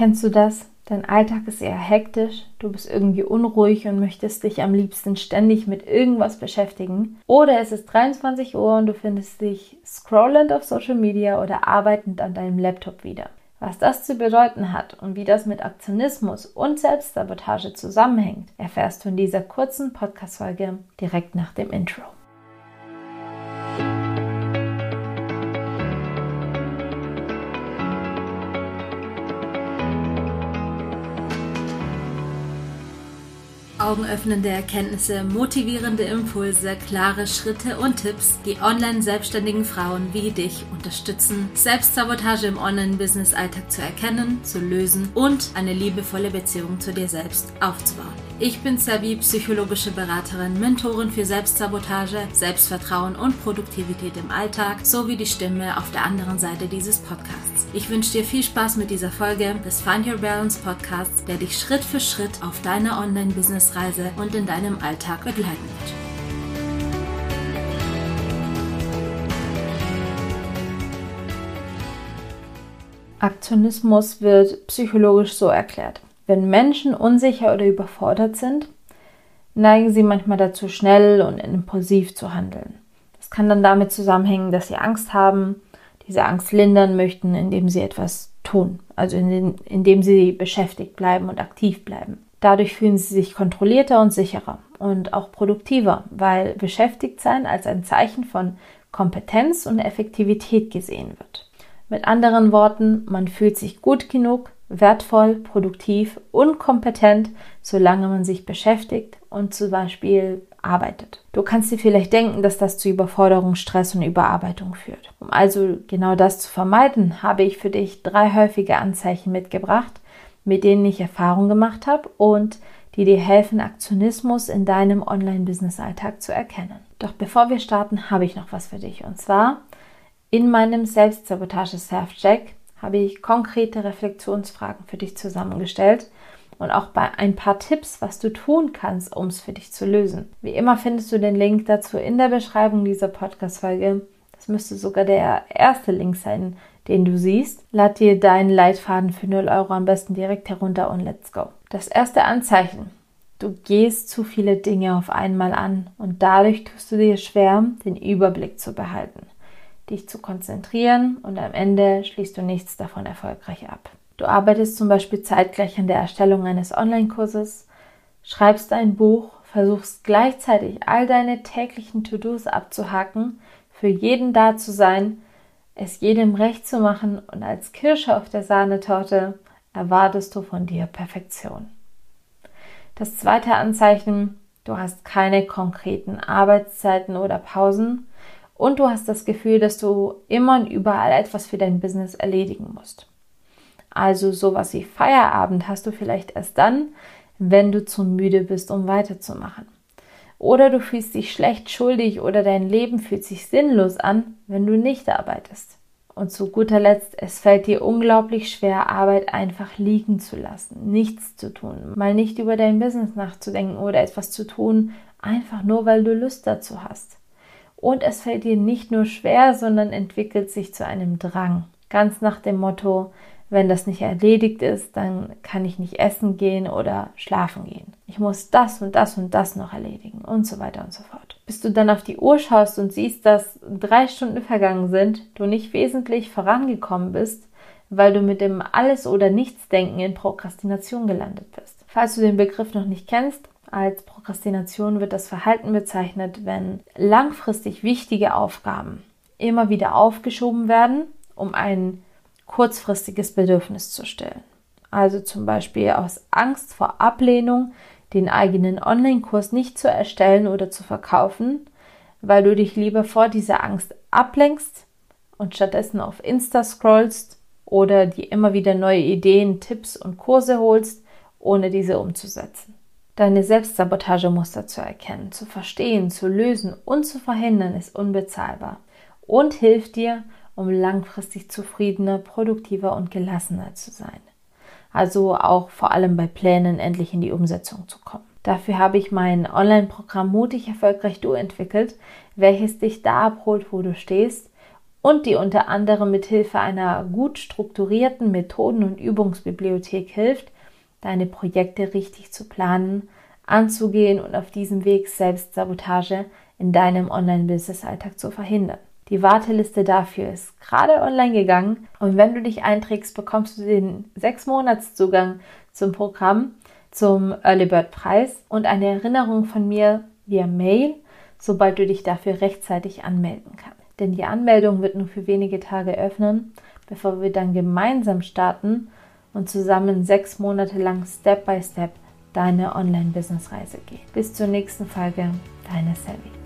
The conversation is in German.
Kennst du das? Dein Alltag ist eher hektisch, du bist irgendwie unruhig und möchtest dich am liebsten ständig mit irgendwas beschäftigen. Oder es ist 23 Uhr und du findest dich scrollend auf Social Media oder arbeitend an deinem Laptop wieder. Was das zu bedeuten hat und wie das mit Aktionismus und Selbstsabotage zusammenhängt, erfährst du in dieser kurzen Podcast-Folge direkt nach dem Intro. Augenöffnende Erkenntnisse, motivierende Impulse, klare Schritte und Tipps, die online selbstständigen Frauen wie dich unterstützen, Selbstsabotage im Online-Business-Alltag zu erkennen, zu lösen und eine liebevolle Beziehung zu dir selbst aufzubauen. Ich bin Savi, psychologische Beraterin, Mentorin für Selbstsabotage, Selbstvertrauen und Produktivität im Alltag sowie die Stimme auf der anderen Seite dieses Podcasts. Ich wünsche dir viel Spaß mit dieser Folge des Find Your Balance Podcasts, der dich Schritt für Schritt auf deiner Online-Business-Reise und in deinem Alltag begleiten wird. Aktionismus wird psychologisch so erklärt. Wenn Menschen unsicher oder überfordert sind, neigen sie manchmal dazu, schnell und impulsiv zu handeln. Das kann dann damit zusammenhängen, dass sie Angst haben, diese Angst lindern möchten, indem sie etwas tun, also indem sie beschäftigt bleiben und aktiv bleiben. Dadurch fühlen sie sich kontrollierter und sicherer und auch produktiver, weil beschäftigt sein als ein Zeichen von Kompetenz und Effektivität gesehen wird. Mit anderen Worten, man fühlt sich gut genug, wertvoll, produktiv und kompetent, solange man sich beschäftigt und zum Beispiel arbeitet. Du kannst dir vielleicht denken, dass das zu Überforderung, Stress und Überarbeitung führt. Um also genau das zu vermeiden, habe ich für dich drei häufige Anzeichen mitgebracht, mit denen ich Erfahrung gemacht habe und die dir helfen, Aktionismus in deinem Online-Business-Alltag zu erkennen. Doch bevor wir starten, habe ich noch was für dich. Und zwar in meinem Selbstsabotage-Self-Check habe ich konkrete Reflexionsfragen für dich zusammengestellt und auch ein paar Tipps, was du tun kannst, um es für dich zu lösen. Wie immer findest du den Link dazu in der Beschreibung dieser Podcast-Folge. Das müsste sogar der erste Link sein, den du siehst. Lad dir deinen Leitfaden für 0 Euro am besten direkt herunter und let's go. Das erste Anzeichen. Du gehst zu viele Dinge auf einmal an und dadurch tust du dir schwer, den Überblick zu behalten dich zu konzentrieren und am Ende schließt du nichts davon erfolgreich ab. Du arbeitest zum Beispiel zeitgleich an der Erstellung eines Online-Kurses, schreibst ein Buch, versuchst gleichzeitig all deine täglichen To-Dos abzuhaken, für jeden da zu sein, es jedem recht zu machen und als Kirsche auf der Sahnetorte erwartest du von dir Perfektion. Das zweite Anzeichen, du hast keine konkreten Arbeitszeiten oder Pausen, und du hast das Gefühl, dass du immer und überall etwas für dein Business erledigen musst. Also sowas wie Feierabend hast du vielleicht erst dann, wenn du zu müde bist, um weiterzumachen. Oder du fühlst dich schlecht schuldig oder dein Leben fühlt sich sinnlos an, wenn du nicht arbeitest. Und zu guter Letzt, es fällt dir unglaublich schwer, Arbeit einfach liegen zu lassen, nichts zu tun, mal nicht über dein Business nachzudenken oder etwas zu tun, einfach nur weil du Lust dazu hast. Und es fällt dir nicht nur schwer, sondern entwickelt sich zu einem Drang. Ganz nach dem Motto, wenn das nicht erledigt ist, dann kann ich nicht essen gehen oder schlafen gehen. Ich muss das und das und das noch erledigen und so weiter und so fort. Bis du dann auf die Uhr schaust und siehst, dass drei Stunden vergangen sind, du nicht wesentlich vorangekommen bist, weil du mit dem Alles- oder Nichts-Denken in Prokrastination gelandet bist. Falls du den Begriff noch nicht kennst, als Prokrastination wird das Verhalten bezeichnet, wenn langfristig wichtige Aufgaben immer wieder aufgeschoben werden, um ein kurzfristiges Bedürfnis zu stillen. Also zum Beispiel aus Angst vor Ablehnung, den eigenen Online-Kurs nicht zu erstellen oder zu verkaufen, weil du dich lieber vor dieser Angst ablenkst und stattdessen auf Insta scrollst oder dir immer wieder neue Ideen, Tipps und Kurse holst, ohne diese umzusetzen. Deine Selbstsabotagemuster zu erkennen, zu verstehen, zu lösen und zu verhindern ist unbezahlbar und hilft dir, um langfristig zufriedener, produktiver und gelassener zu sein. Also auch vor allem bei Plänen endlich in die Umsetzung zu kommen. Dafür habe ich mein Online-Programm Mutig Erfolgreich Du entwickelt, welches dich da abholt, wo du stehst und die unter anderem mit Hilfe einer gut strukturierten Methoden- und Übungsbibliothek hilft, deine Projekte richtig zu planen, anzugehen und auf diesem Weg Selbstsabotage in deinem Online-Business-Alltag zu verhindern. Die Warteliste dafür ist gerade online gegangen und wenn du dich einträgst, bekommst du den 6 Monats Zugang zum Programm, zum Early Bird Preis und eine Erinnerung von mir via Mail, sobald du dich dafür rechtzeitig anmelden kannst. Denn die Anmeldung wird nur für wenige Tage öffnen, bevor wir dann gemeinsam starten und zusammen sechs Monate lang Step by Step deine Online-Business-Reise gehen. Bis zur nächsten Folge, deine Sally.